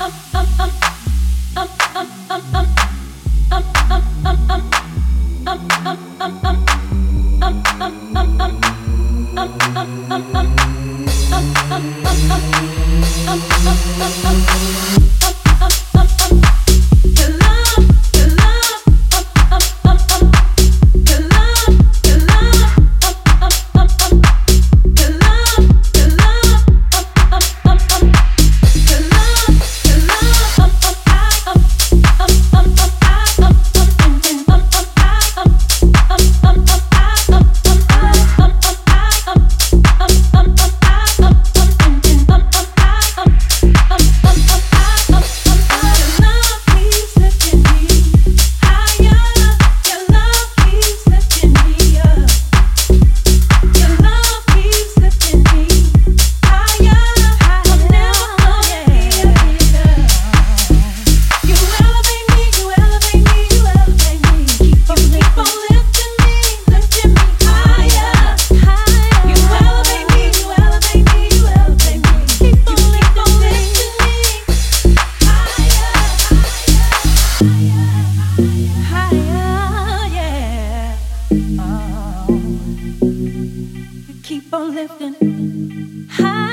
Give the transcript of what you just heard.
um You keep on living high.